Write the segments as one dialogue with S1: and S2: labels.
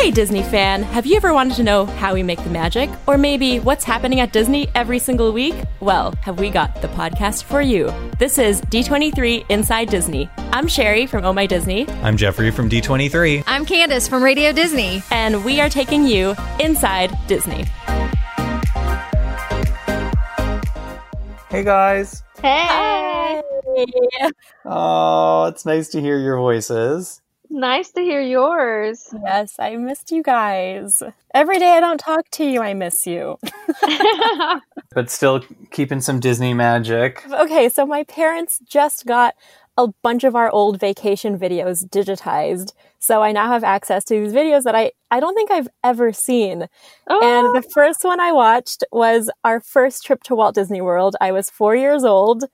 S1: Hey, Disney fan, have you ever wanted to know how we make the magic? Or maybe what's happening at Disney every single week? Well, have we got the podcast for you? This is D23 Inside Disney. I'm Sherry from Oh My Disney.
S2: I'm Jeffrey from D23.
S3: I'm Candace from Radio Disney.
S1: And we are taking you inside Disney.
S2: Hey, guys.
S3: Hey.
S1: Hey.
S2: Oh, it's nice to hear your voices.
S3: Nice to hear yours.
S1: Yes, I missed you guys. Every day I don't talk to you, I miss you.
S2: But still keeping some Disney magic.
S1: Okay, so my parents just got a bunch of our old vacation videos digitized. So I now have access to these videos that I, I don't think I've ever seen.
S3: oh,
S1: And the oh. first one I watched was our first trip to Walt Disney World. I was four years old.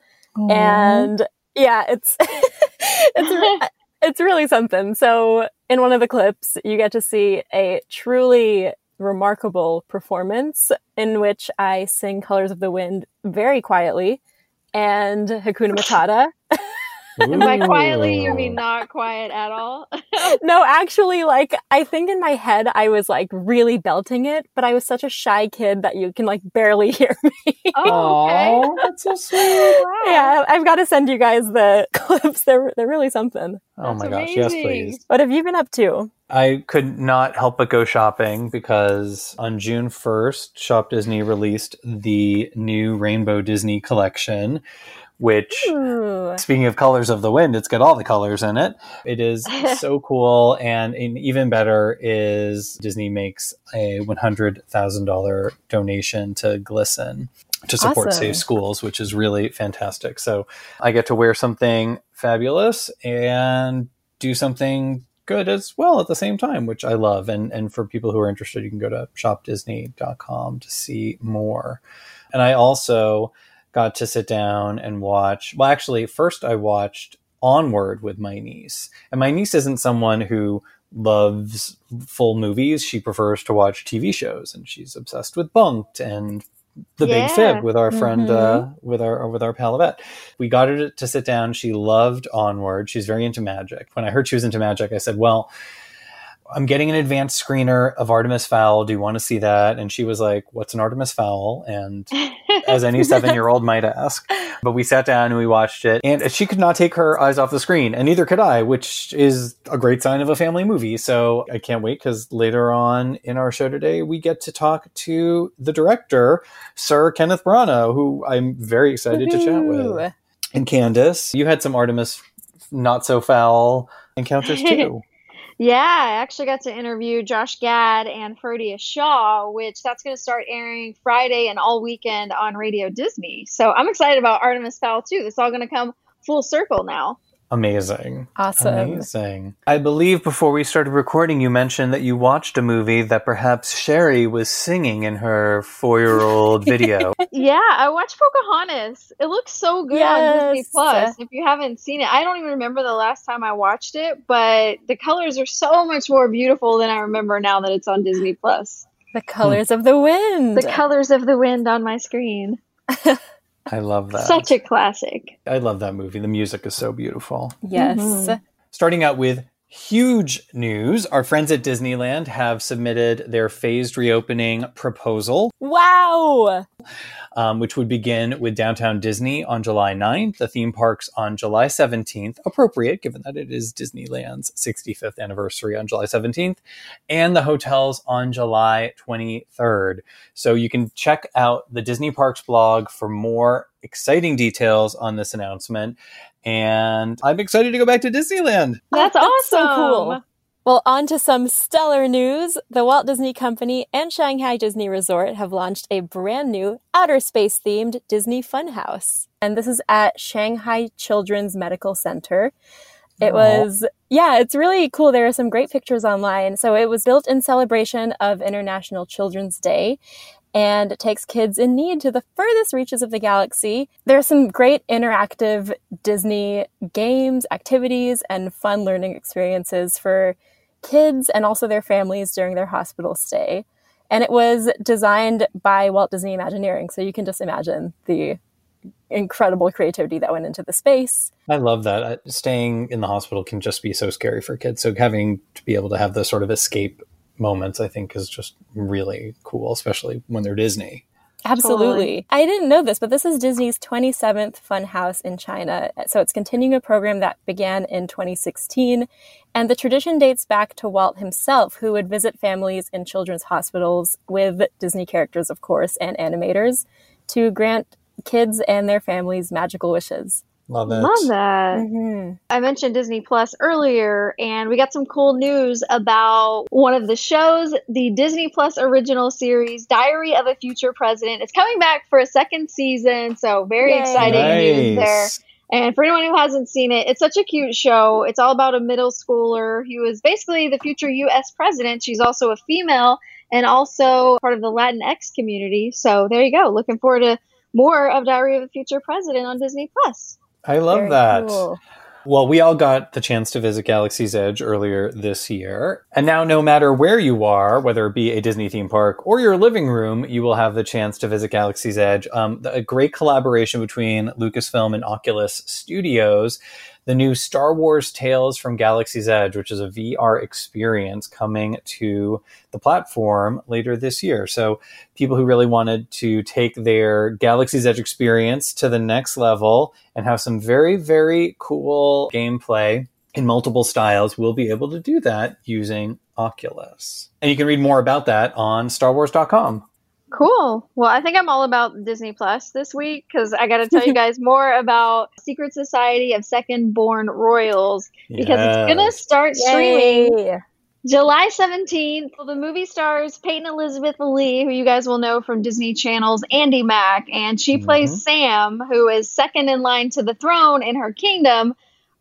S1: And yeah, it's, it's, re- it's really something. So in one of the clips, you get to see a truly remarkable performance in which I sing Colors of the Wind very quietly and Hakuna Matata.
S3: And by quietly, you mean not quiet at all?
S1: no, actually, like, I think in my head I was like really belting it, but I was such a shy kid that you can like barely hear me.
S3: oh, okay.
S2: That's so sweet.
S3: Wow.
S1: yeah, I've got to send you guys the clips. They're, they're really something.
S2: Oh my
S3: That's
S2: gosh, yes, please.
S1: What have you been up to?
S2: I could not help but go shopping because on June 1st, Shop Disney released the new Rainbow Disney collection, which
S1: Ooh.
S2: Speaking of colors of the wind, it's got all the colors in it. It is so cool, and, and even better is Disney makes a one hundred thousand dollar donation to GLSEN to support
S1: Awesome.
S2: safe schools, which is really fantastic. So I get to wear something fabulous and do something good as well at the same time, which I love. And and for people who are interested, you can go to shopdisney.com to see more. And I also got to sit down and watch. Well, actually, first I watched Onward with my niece. And my niece isn't someone who loves full movies. She prefers to watch TV shows and she's obsessed with Bunk'd and the
S3: Yeah.
S2: Big Fib with our friend uh,
S1: Mhm.
S2: with our with our pal Yvette. We got her to, to sit down. She loved Onward. She's very into magic. When I heard she was into magic, I said, "Well, I'm getting an advanced screener of Artemis Fowl. Do you want to see that?" And she was like, "What's an Artemis Fowl?" And as any seven year old might ask. But we sat down and we watched it, and she could not take her eyes off the screen, and neither could I, which is a great sign of a family movie. So I can't wait because later on in our show today, we get to talk to the director, Sir Kenneth Branagh, who I'm very excited to chat with. And Candace, you had some Artemis not so foul encounters too.
S3: Yeah, I actually got to interview Josh Gad and Ferdia Shaw, which that's going to start airing Friday and all weekend on Radio Disney. So I'm excited about Artemis Fowl too. It's all going to come full circle now.
S2: Amazing.
S1: Awesome.
S2: Amazing. I believe before we started recording, you mentioned that you watched a movie that perhaps Sherry was singing in her four year old video.
S3: Yeah, I watched Pocahontas. It looks so good on Disney Plus. If you haven't seen it, I don't even remember the last time I watched it, but the colors are so much more beautiful than I remember now that it's on Disney Plus.
S1: The colors of the wind.
S3: The colors of the wind on my screen.
S2: I love that.
S3: Such a classic.
S2: I love that movie. The music is so beautiful.
S1: yes.
S3: Mhm.
S2: Starting out with huge news, our friends at Disneyland have submitted their phased reopening proposal.
S1: Wow.
S2: um, which would begin with Downtown Disney on July 9th, the theme parks on July 17th, appropriate given that it is Disneyland's 65th anniversary on July 17th, and the hotels on July 23rd. So you can check out the Disney Parks blog for more exciting details on this announcement. And I'm excited to go back to Disneyland.
S3: That's,
S1: That's
S3: awesome.
S1: so cool. Well, on to some stellar news. The Walt Disney Company and Shanghai Disney Resort have launched a brand new outer space themed Disney Funhouse. And this is at Shanghai Children's Medical Center. It
S2: Aw.
S1: was, yeah, it's really cool. There are some great pictures online. So it was built in celebration of International Children's Day and it takes kids in need to the furthest reaches of the galaxy. There are some great interactive Disney games, activities, and fun learning experiences for kids and also their families during their hospital stay. And it was designed by Walt Disney Imagineering, so you can just imagine the incredible creativity that went into the space.
S2: I love that. Uh, Staying in the hospital can just be so scary for kids. So having to be able to have the sort of escape moments, I think is just really cool, especially when they're Disney.
S1: Absolutely. Totally. I didn't know this, but this is Disney's 27th Funhouse in China. So it's continuing a program that began in 2016. And the tradition dates back to Walt himself, who would visit families in children's hospitals with Disney characters, of course, and animators to grant kids and their families magical wishes.
S2: Love it.
S3: Love that. Mm-hmm. I mentioned Disney Plus earlier, and we got some cool news about one of the shows, the Disney Plus original series, Diary of a Future President. It's coming back for a second season, so very Yay. exciting nice. news there. And for anyone who hasn't seen it, it's such a cute show. It's all about a middle schooler who is basically the future U.S. president. She's also a female and also part of the Latinx community. So there you go. Looking forward to more of Diary of a Future President on Disney Plus.
S2: I love Very that. Cool. Well, we all got the chance to visit Galaxy's Edge earlier this year. And now, no matter where you are, whether it be a Disney theme park or your living room, you will have the chance to visit Galaxy's Edge. Um, a great collaboration between Lucasfilm and Oculus Studios the new Star Wars Tales from Galaxy's Edge, which is a VR experience coming to the platform later this year. So, people who really wanted to take their Galaxy's Edge experience to the next level and have some very, very cool gameplay in multiple styles will be able to do that using Oculus. And you can read more about that on starwars.com.
S3: Cool. Well, I think I'm all about Disney Plus this week because I got to tell you guys more about Secret Society of Second Born Royals because yes. it's going to start streaming Yay. July 17th. Well, the movie stars Peyton Elizabeth Lee, who you guys will know from Disney Channel's Andi Mack, and she plays mm-hmm. Sam, who is second in line to the throne in her kingdom.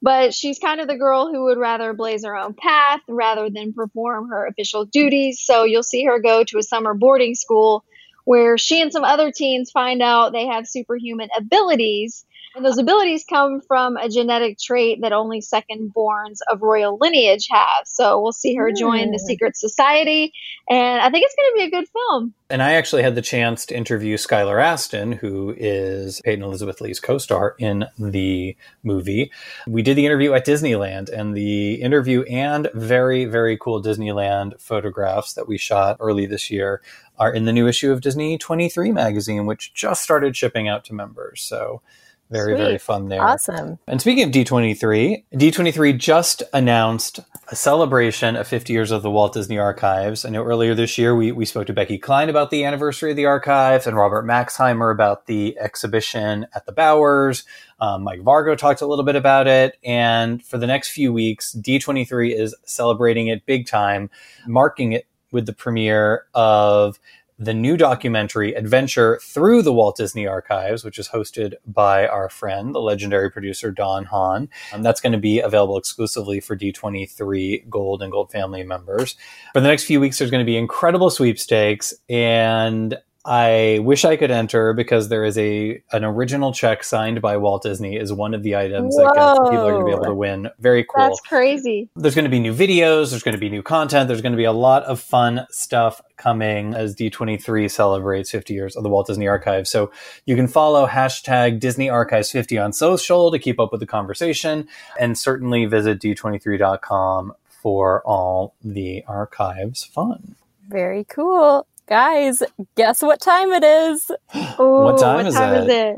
S3: But she's kind of the girl who would rather blaze her own path rather than perform her official duties. So you'll see her go to a summer boarding school where she and some other teens find out they have superhuman abilities and those abilities come from a genetic trait that only second borns of royal lineage have. So we'll see her join the hmm. secret society. And I think it's going to be a good film.
S2: And I actually had the chance to interview Skylar Astin, who is Peyton Elizabeth Lee's co star in the movie. We did the interview at Disneyland, and the interview and very, very cool Disneyland photographs that we shot early this year are in the new issue of Disney 23 magazine, which just started shipping out to members. So very, Sweet. very fun there.
S1: Awesome.
S2: And speaking of D23, D23 just announced a celebration of 50 years of the Walt Disney Archives. I know earlier this year we, we spoke to Becky Cline about the anniversary of the archives and Robert Maxheimer about the exhibition at the Bowers. Um, Mike Vargo talked a little bit about it. And for the next few weeks, D23 is celebrating it big time, marking it with the premiere of the new documentary Adventure Through the Walt Disney Archives, which is hosted by our friend, the legendary producer Don Hahn. Um, that's going to be available exclusively for D23 Gold and Gold family members. For the next few weeks, there's going to be incredible sweepstakes, and I wish I could enter because there is a an original check signed by Walt Disney is one of the items Whoa. that gets, people are going to be able to win. Very cool.
S3: That's crazy.
S2: There's going to be new videos. There's going to be new content. There's going to be a lot of fun stuff coming as D23 celebrates 50 years of the Walt Disney Archive. So you can follow hashtag Disney Archives 50 on social to keep up with the conversation, and certainly visit d23.com for all the archives fun.
S1: Very cool. Guys, guess what time it is?
S2: Ooh, what time, what
S3: is, time is it?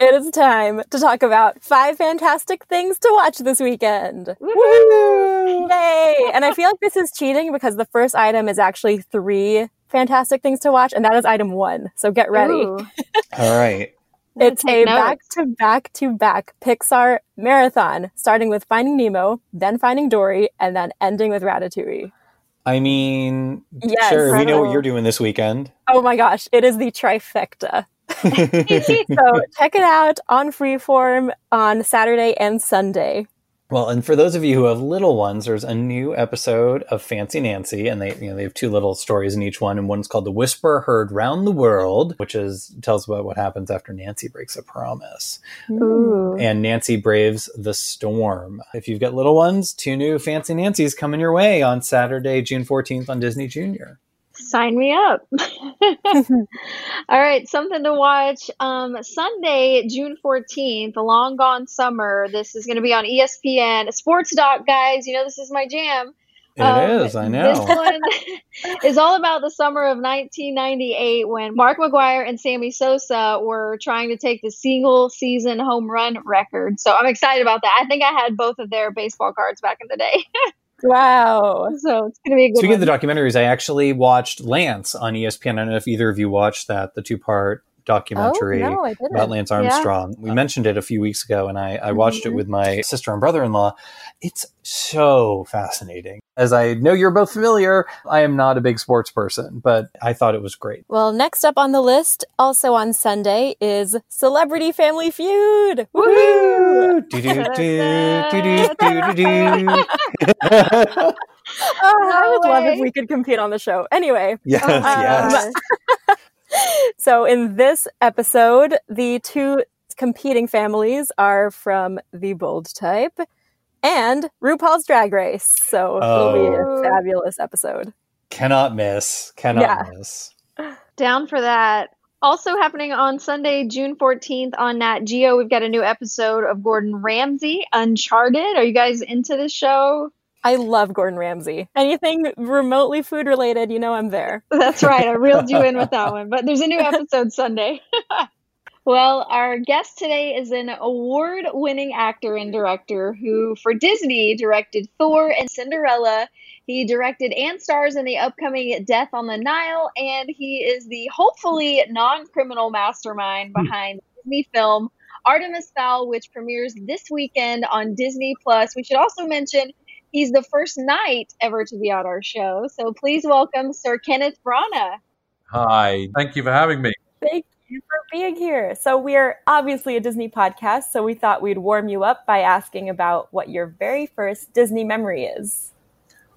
S1: It is time to talk about five fantastic things to watch this weekend.
S3: Woo!
S1: Yay! And I feel like this is cheating because the first item is actually three fantastic things to watch, and that is item one. So get ready.
S2: All right.
S1: It's a back to back to back Pixar marathon, starting with Finding Nemo, then Finding Dory, and then ending with Ratatouille.
S2: I mean, yes, sure, we know what you're doing this weekend.
S1: Oh my gosh, it is the trifecta. so check it out on Freeform on Saturday and Sunday.
S2: Well, and for those of you who have little ones, there's a new episode of Fancy Nancy, and they you know they have two little stories in each one, and one's called "The Whisper Heard Round the World," which is tells about what happens after Nancy breaks a promise,
S1: Ooh.
S2: and Nancy braves the storm. If you've got little ones, two new Fancy Nancy's coming your way on Saturday, June 14th on Disney Junior
S3: sign me up. All right, something to watch. Um, Sunday, June 14th, a long gone summer. This is going to be on ESPN. Sports Doc, guys. You know, this is my jam.
S2: It um, is, I know.
S3: This one is all about the summer of 1998 when Mark McGwire and Sammy Sosa were trying to take the single season home run record. So I'm excited about that. I think I had both of their baseball cards back in the day.
S1: wow.
S3: So it's going to be a good
S2: Speaking
S3: one.
S2: of the documentaries, I actually watched Lance on ESPN. I don't know if either of you watched that, the two part documentary
S1: oh, no,
S2: about Lance Armstrong. Yeah. We mentioned it a few weeks ago, and I, I watched mm-hmm. it with my sister and brother in law. It's so fascinating. As I know you're both familiar, I am not a big sports person, but I thought it was great.
S1: Well, next up on the list, also on Sunday, is Celebrity Family Feud. Woo! Oh, I would love if we could compete on the show. Anyway.
S2: Yes, um, yes.
S1: so in this episode, the two competing families are from the bold type and RuPaul's Drag Race. So oh. it'll be a oh. fabulous episode.
S2: Cannot miss. Cannot yeah. miss.
S3: Down for that. Also happening on Sunday, June 14th on Nat Geo, we've got a new episode of Gordon Ramsay, Uncharted. Are you guys into this show?
S1: I love Gordon Ramsay. Anything remotely food related, you know I'm there.
S3: That's right. I reeled you in with that one. But there's a new episode Sunday. well, our guest today is an award winning actor and director who, for Disney, directed Thor and Cinderella. He directed and stars in the upcoming Death on the Nile, and he is the hopefully non criminal mastermind hmm. behind the Disney film Artemis Fowl, which premieres this weekend on Disney Plus. We should also mention He's the first knight ever to be on our show. So please welcome Sir Kenneth Branagh.
S4: Hi, thank you for having me.
S1: Thank you for being here. So we're obviously a Disney podcast, so we thought we'd warm you up by asking about what your very first Disney memory is.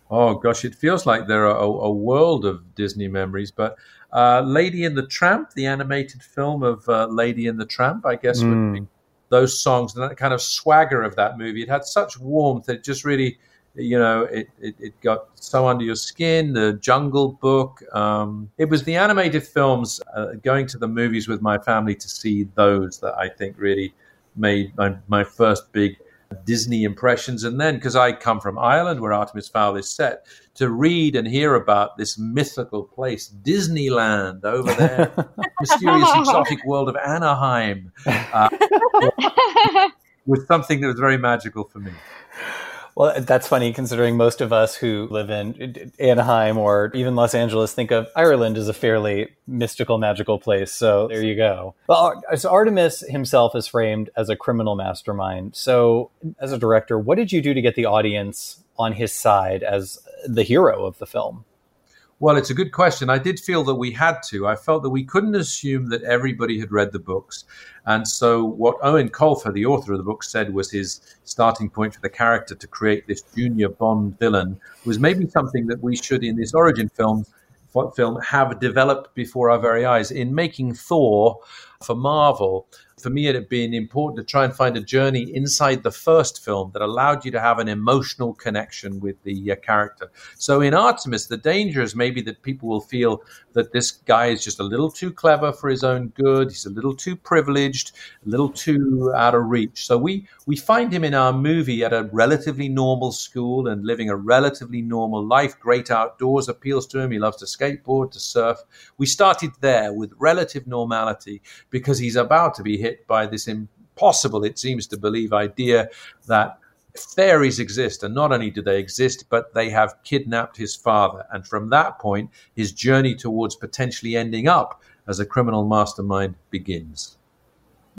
S4: Oh gosh, it feels like there are a, a world of Disney memories, but uh, Lady and the Tramp, the animated film of uh, Lady and the Tramp, I guess mm. would hmm. be those songs and that kind of swagger of that movie. It had such warmth that it just really you know, it, it, it, got so under your skin. The Jungle Book. Um, it was the animated films. Uh, going to the movies with my family to see those that I think really made my, my first big Disney impressions. And then, because I come from Ireland, where Artemis Fowl is set, to read and hear about this mythical place, Disneyland, over there, mysterious exotic world of Anaheim, uh, was something that was very magical for me.
S2: Well, that's funny considering most of us who live in Anaheim or even Los Angeles think of Ireland as a fairly mystical, magical place. So there you go. Well, so Artemis himself is framed as a criminal mastermind. So, as a director, what did you do to get the audience on his side as the hero of the film?
S4: Well, it's a good question. I did feel that we had to. I felt that we couldn't assume that everybody had read the books. And so, what Eoin Colfer, the author of the book, said was his starting point for the character to create this junior Bond villain was maybe something that we should, in this origin film, film have developed before our very eyes. In making Thor for Marvel, for me, it had been important to try and find a journey inside the first film that allowed you to have an emotional connection with the uh, character. So in Artemis, the danger is maybe that people will feel that this guy is just a little too clever for his own good. He's a little too privileged, a little too out of reach. So we we find him in our movie at a relatively normal school and living a relatively normal life. Great outdoors appeals to him. He loves to skateboard, to surf. We started there with relative normality because he's about to be hit by this impossible, it seems to believe, idea that fairies exist. And not only do they exist, but they have kidnapped his father. And from that point, his journey towards potentially ending up as a criminal mastermind begins.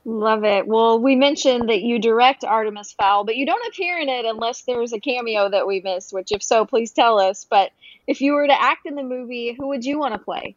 S3: Love it. Well, we mentioned that you direct Artemis Fowl, but you don't appear in it unless there's a cameo that we missed, which, if so, please tell us. But if you were to act in the movie, who would you want to play?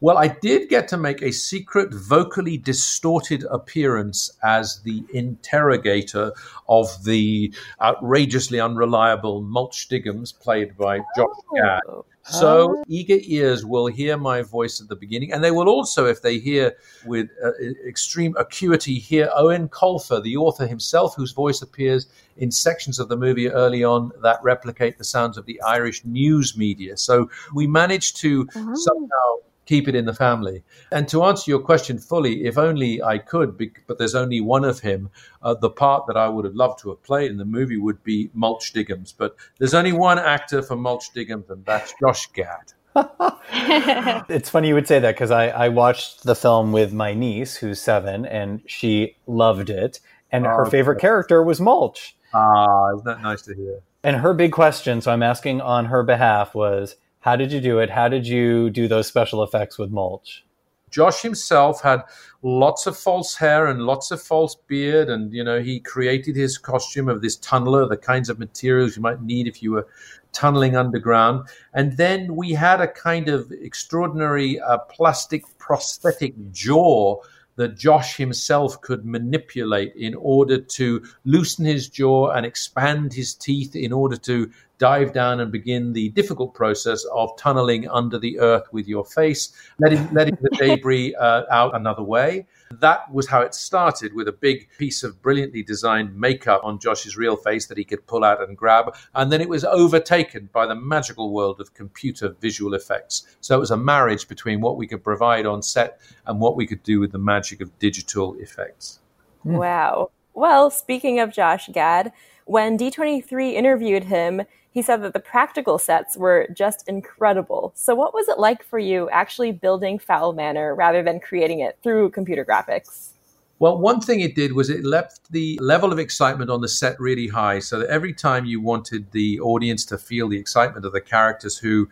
S4: Well, I did get to make a secret, vocally distorted appearance as the interrogator of the outrageously unreliable Mulch Diggums, played by Josh oh. Gad. So eager ears will hear my voice at the beginning, and they will also, if they hear with uh, extreme acuity, hear Eoin Colfer, the author himself, whose voice appears in sections of the movie early on that replicate the sounds of the Irish news media. So we managed to oh. somehow keep it in the family. And to answer your question fully, if only I could, but there's only one of him, uh, the part that I would have loved to have played in the movie would be Mulch Diggums. But there's only one actor for Mulch Diggums, and that's Josh Gad.
S2: it's funny you would say that because I, I watched the film with my niece who's seven and she loved it. And oh, her favorite okay. character was Mulch.
S4: Ah, isn't that nice to hear?
S2: And her big question, so I'm asking on her behalf, was how did you do it? How did you do those special effects with mulch?
S4: Josh himself had lots of false hair and lots of false beard, and you know he created his costume of this tunneler, the kinds of materials you might need if you were tunneling underground. And then we had a kind of extraordinary uh, plastic prosthetic jaw that Josh himself could manipulate in order to loosen his jaw and expand his teeth in order to dive down and begin the difficult process of tunneling under the earth with your face, letting, letting the debris uh, out another way. That was how it started with a big piece of brilliantly designed makeup on Josh's real face that he could pull out and grab. And then it was overtaken by the magical world of computer visual effects. So it was a marriage between what we could provide on set and what we could do with the magic of digital effects.
S1: Wow. Well, speaking of Josh Gad, when D23 interviewed him, he said that the practical sets were just incredible. So, what was it like for you actually building Fowl Manor rather than creating it through computer graphics?
S4: Well, one thing it did was it left the level of excitement on the set really high so that every time you wanted the audience to feel the excitement of the characters who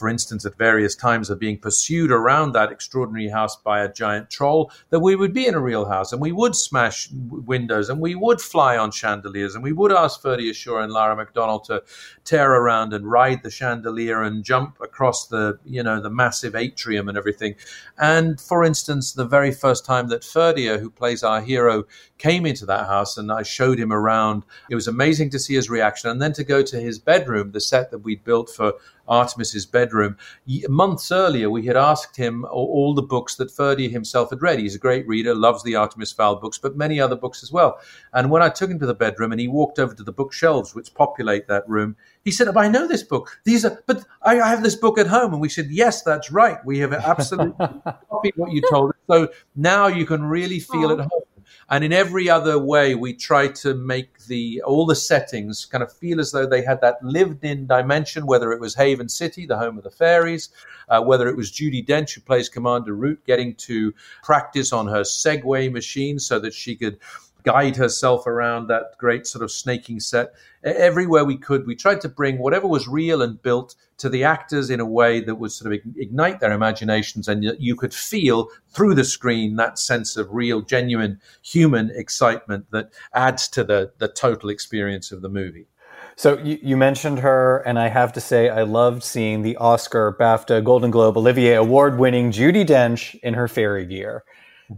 S4: for instance, at various times are being pursued around that extraordinary house by a giant troll, that we would be in a real house and we would smash windows and we would fly on chandeliers and we would ask Ferdia Shaw and Lara McDonnell to tear around and ride the chandelier and jump across the, you know, the massive atrium and everything. And for instance, the very first time that Ferdia, who plays our hero, came into that house and I showed him around, it was amazing to see his reaction. And then to go to his bedroom, the set that we'd built for Artemis's bedroom. Months earlier, we had asked him all the books that Ferdia himself had read. He's a great reader, loves the Artemis Fowl books, but many other books as well. And when I took him to the bedroom and he walked over to the bookshelves which populate that room, he said, oh, "I know this book. These are, but I have this book at home." And we said, "Yes, that's right. We have absolutely copied what you told us. So now you can really feel Aww. at home." And in every other way, we try to make the all the settings kind of feel as though they had that lived-in dimension. Whether it was Haven City, the home of the fairies, uh, whether it was Judi Dench who plays Commander Root, getting to practice on her Segway machine so that she could guide herself around that great sort of snaking set. Everywhere we could, we tried to bring whatever was real and built to the actors in a way that would sort of ignite their imaginations and you could feel through the screen that sense of real, genuine human excitement that adds to the, the total experience of the movie.
S2: So you, you, mentioned her, and I have to say, I loved seeing the Oscar, BAFTA, Golden Globe, Olivier award winning Judi Dench in her fairy gear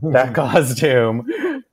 S2: that costume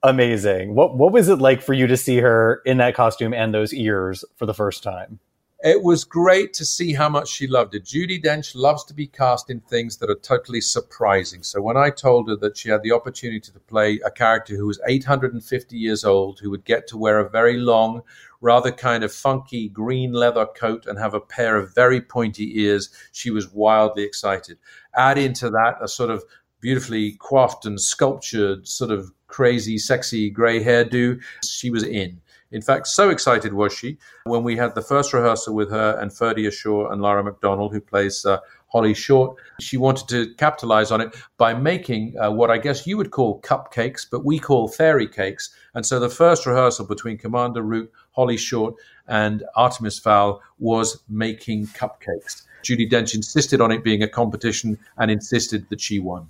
S2: amazing what what was it like for you to see her in that costume and those ears for the first time
S4: it was great to see how much she loved it. Judi Dench loves to be cast in things that are totally surprising. So when I told her that she had the opportunity to play a character who was 850 years old, who would get to wear a very long, rather kind of funky green leather coat and have a pair of very pointy ears, she was wildly excited. Add into that a sort of beautifully coiffed and sculptured, sort of crazy, sexy grey hairdo. She was in. In fact, so excited was she when we had the first rehearsal with her and Ferdia Shaw and Lara McDonnell, who plays uh, Holly Short. She wanted to capitalize on it by making uh, what I guess you would call cupcakes, but we call fairy cakes. And so the first rehearsal between Commander Root, Holly Short, and Artemis Fowl was making cupcakes. Judi Dench insisted on it being a competition and insisted that she won.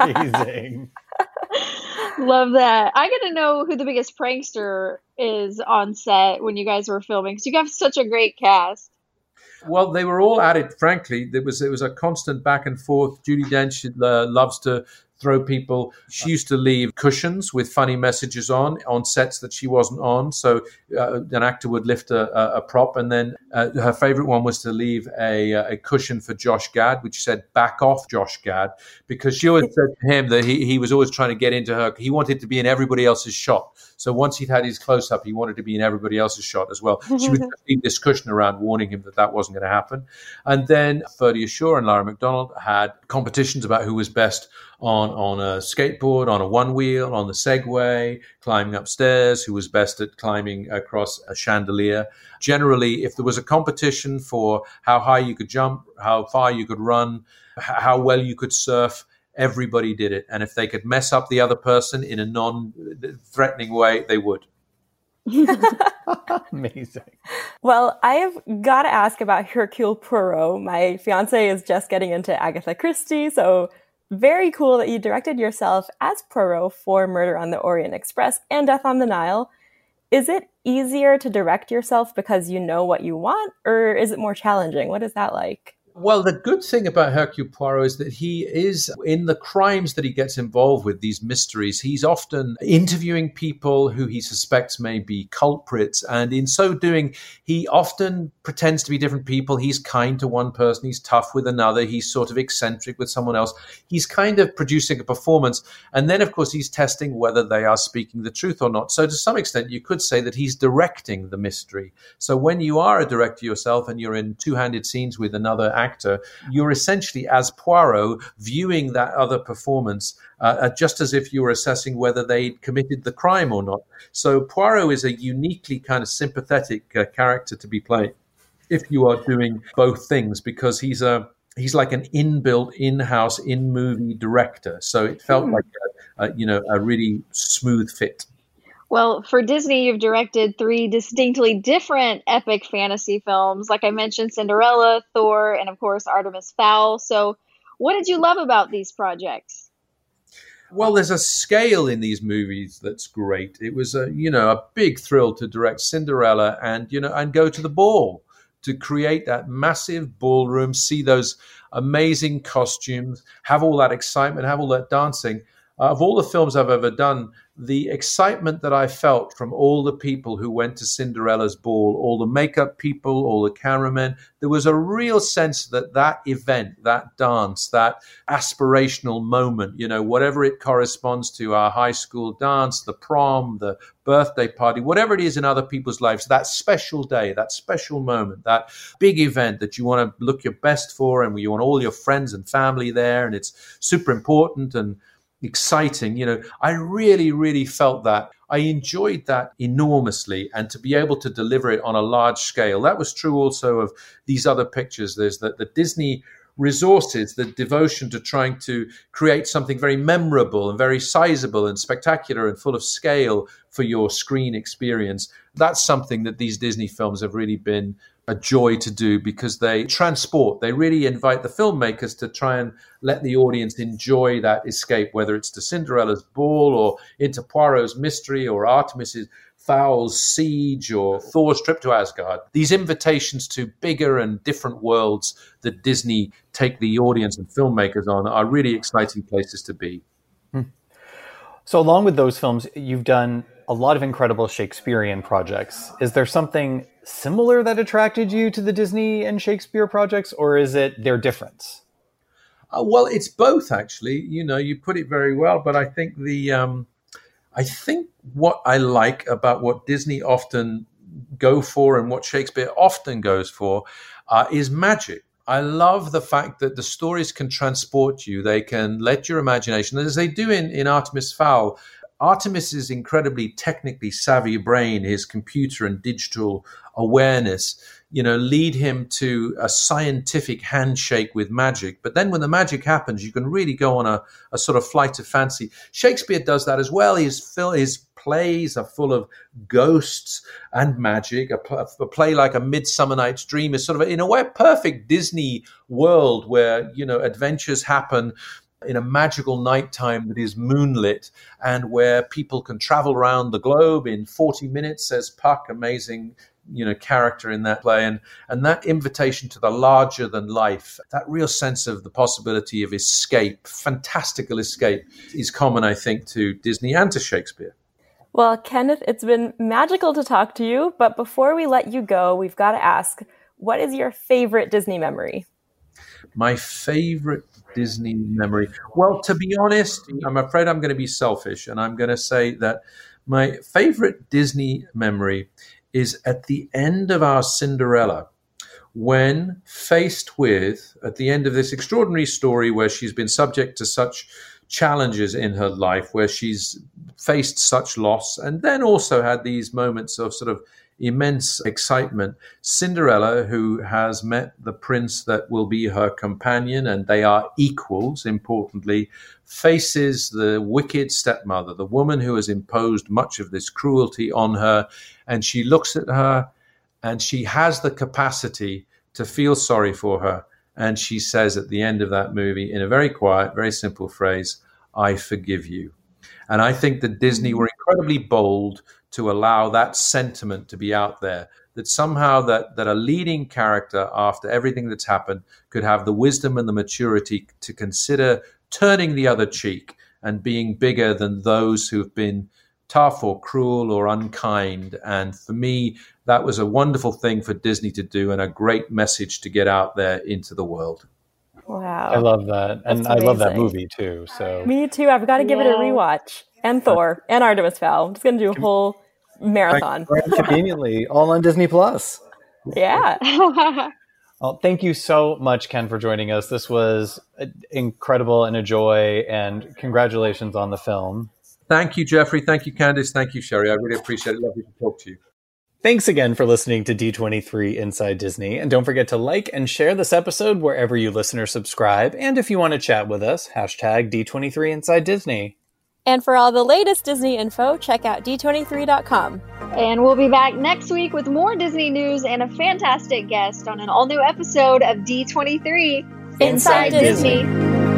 S2: Amazing.
S3: Love that. I got to know who the biggest prankster is on set when you guys were filming because you have such a great cast.
S4: Well, they were all at it. Frankly, there was it was a constant back and forth. Judi Dench uh, loves to throw people. She used to leave cushions with funny messages on on sets that she wasn't on. So uh, an actor would lift a, a, prop, and then uh, her favorite one was to leave a, a cushion for Josh Gad, which said "Back off, Josh Gad," because she always said to him that he, he was always trying to get into her. He wanted to be in everybody else's shot. So once he'd had his close up, he wanted to be in everybody else's shot as well. She leave this cushion around, warning him that that wasn't going to happen. And then Ferdy Shaw and Lara McDonnell had competitions about who was best on on a skateboard, on a one wheel, on the Segway, climbing upstairs, who was best at climbing across a chandelier. Generally, if there was a competition for how high you could jump, how far you could run, how well you could surf, everybody did it. And if they could mess up the other person in a non threatening way, they would.
S2: Amazing.
S1: Well, I've got to ask about Hercule Poirot. My fiance is just getting into Agatha Christie, so very cool that you directed yourself as Poirot for Murder on the Orient Express and Death on the Nile. Is it easier to direct yourself because you know what you want, or is it more challenging? What is that like?
S4: Well, the good thing about Hercule Poirot is that he is in the crimes that he gets involved with, these mysteries. He's often interviewing people who he suspects may be culprits. And in so doing, he often pretends to be different people. He's kind to one person, he's tough with another, he's sort of eccentric with someone else. He's kind of producing a performance. And then, of course, he's testing whether they are speaking the truth or not. So, to some extent, you could say that he's directing the mystery. So, when you are a director yourself and you're in two handed scenes with another actor, you're essentially, as Poirot, viewing that other performance uh, uh, just as if you were assessing whether they'd committed the crime or not. So Poirot is a uniquely kind of sympathetic uh, character to be played if you are doing both things because he's a he's like an inbuilt in-house in-movie director. So it felt mm. like a, a, you know a really smooth fit.
S3: Well, for Disney, you've directed three distinctly different epic fantasy films. Like I mentioned, Cinderella, Thor, and of course, Artemis Fowl. So, what did you love about these projects?
S4: Well, there's a scale in these movies that's great. It was a you know a big thrill to direct Cinderella and you know and go to the ball to create that massive ballroom, see those amazing costumes, have all that excitement, have all that dancing. Uh, of all the films I've ever done, the excitement that I felt from all the people who went to Cinderella's ball, all the makeup people, all the cameramen, there was a real sense that that event, that dance, that aspirational moment, you know, whatever it corresponds to, our high school dance, the prom, the birthday party, whatever it is in other people's lives, that special day, that special moment, that big event that you want to look your best for and you want all your friends and family there and it's super important and exciting. You know, I really, really felt that. I enjoyed that enormously, and to be able to deliver it on a large scale. That was true also of these other pictures. There's the, the Disney resources, the devotion to trying to create something very memorable and very sizable and spectacular and full of scale for your screen experience. That's something that these Disney films have really been a joy to do because they transport, they really invite the filmmakers to try and let the audience enjoy that escape, whether it's to Cinderella's ball or into Poirot's mystery or Artemis's Fowl's siege or Thor's trip to Asgard. These invitations to bigger and different worlds that Disney take the audience and filmmakers on are really exciting places to be. Hmm.
S2: So, along with those films, you've done a lot of incredible Shakespearean projects. Is there something similar that attracted you to the Disney and Shakespeare projects, or is it their difference?
S4: Uh, well, it's both actually. You know, you put it very well, but I think the um, I think what I like about what Disney often go for and what Shakespeare often goes for uh, is magic. I love the fact that the stories can transport you. They can let your imagination, as they do in, in Artemis Fowl, Artemis's incredibly technically savvy brain, his computer and digital awareness, you know, lead him to a scientific handshake with magic. But then when the magic happens, you can really go on a, a sort of flight of fancy. Shakespeare does that as well. His, his plays are full of ghosts and magic. A, a play like A Midsummer Night's Dream is sort of, in a way, a perfect Disney world where, you know, adventures happen in a magical nighttime that is moonlit and where people can travel around the globe in 40 minutes, says Puck, amazing you know character in that play. And and that invitation to the larger than life that real sense of the possibility of escape fantastical escape is common i think to disney and to shakespeare.
S1: Well kenneth it's been magical to talk to you but before we let you go we've got to ask what is your favorite disney memory?
S4: My favorite Disney memory? Well, to be honest, I'm afraid I'm going to be selfish and I'm going to say that My favorite Disney memory is at the end of our Cinderella, when faced with, at the end of this extraordinary story where she's been subject to such challenges in her life, where she's faced such loss, and then also had these moments of sort of immense excitement. Cinderella, who has met the prince that will be her companion, and they are equals, importantly, faces the wicked stepmother, the woman who has imposed much of this cruelty on her, and she looks at her and she has the capacity to feel sorry for her. And she says at the end of that movie, in a very quiet, very simple phrase, I forgive you. And I think that Disney were incredibly bold to allow that sentiment to be out there that somehow that, that a leading character after everything that's happened could have the wisdom and the maturity to consider turning the other cheek and being bigger than those who've been tough or cruel or unkind. And for me, that was a wonderful thing for Disney to do and a great message to get out there into the world.
S1: Wow.
S2: I love that. And
S1: That's
S2: I love that movie too. So
S1: Me too. I've got to give it a rewatch. And Thor and Artemis Fowl. I'm just going to do a whole marathon.
S2: Conveniently, all on Disney Plus.
S1: Yeah.
S2: Well, thank you so much, Ken, for joining us. This was uh, incredible and a joy, and congratulations on the film.
S4: Thank you, Jeffrey. Thank you, Candice. Thank you, Sherry. I really appreciate it. Lovely to talk to you.
S2: Thanks again for listening to D23 Inside Disney. And don't forget to like and share this episode wherever you listen or subscribe. And if you want to chat with us, hashtag D23 Inside Disney.
S1: And for all the latest Disney info, check out d23.com.
S3: and we'll be back next week with more Disney news and a fantastic guest on an all new episode of D23
S1: Inside Disney.
S3: Disney.